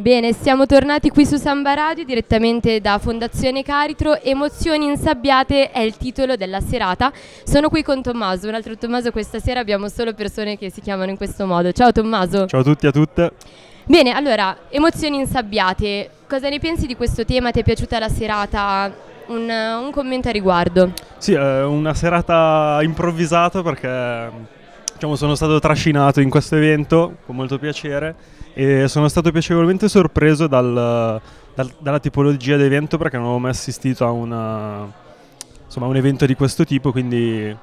Bene, siamo tornati qui su Samba Radio direttamente da Fondazione Caritro. Emozioni insabbiate è il titolo della serata. Sono qui con Tommaso, un altro Tommaso questa sera abbiamo solo persone che si chiamano in questo modo. Ciao Tommaso. Ciao a tutti e a tutte. Bene, allora, emozioni insabbiate. Cosa ne pensi di questo tema? Ti è piaciuta la serata? Un, un commento a riguardo. Sì, è una serata improvvisata perché diciamo, sono stato trascinato in questo evento con molto piacere e sono stato piacevolmente sorpreso dal, dal, dalla tipologia di evento perché non avevo mai assistito a una, insomma, un evento di questo tipo, quindi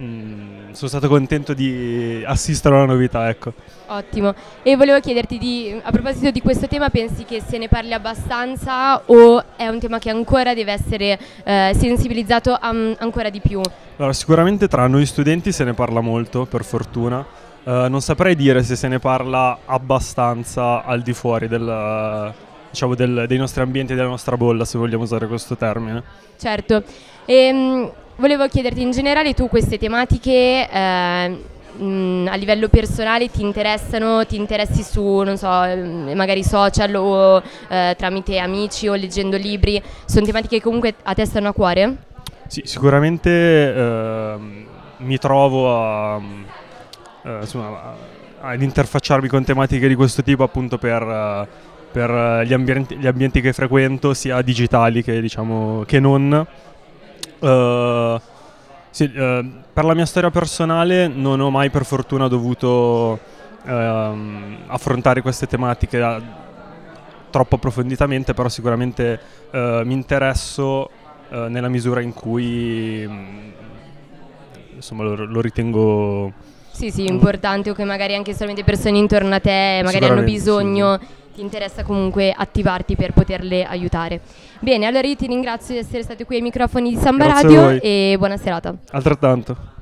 Mm, sono stato contento di assistere a una novità, ecco. Ottimo. E volevo chiederti, di, a proposito di questo tema, pensi che se ne parli abbastanza o è un tema che ancora deve essere eh, sensibilizzato am, ancora di più? Allora, sicuramente tra noi studenti se ne parla molto, per fortuna. Uh, non saprei dire se se ne parla abbastanza al di fuori del, diciamo del, dei nostri ambienti, della nostra bolla, se vogliamo usare questo termine. Certo. Ehm, volevo chiederti in generale tu queste tematiche eh, mh, a livello personale ti interessano, ti interessi su, non so, mm, magari social o eh, tramite amici o leggendo libri, sono tematiche che comunque a te stanno a cuore? Sì, sicuramente eh, mi trovo a, eh, insomma, ad interfacciarmi con tematiche di questo tipo appunto per, per gli, ambienti, gli, ambienti, che frequento, sia digitali che, diciamo, che non. Uh, sì, uh, per la mia storia personale non ho mai per fortuna dovuto uh, affrontare queste tematiche uh, troppo approfonditamente, però sicuramente mi interesso nella misura in cui mm, insomma, lo, lo ritengo... Sì, sì, importante o che magari anche solamente persone intorno a te magari hanno bisogno sì ti interessa comunque attivarti per poterle aiutare. Bene, allora io ti ringrazio di essere stati qui ai microfoni di Samba Grazie Radio e buona serata. Altrettanto.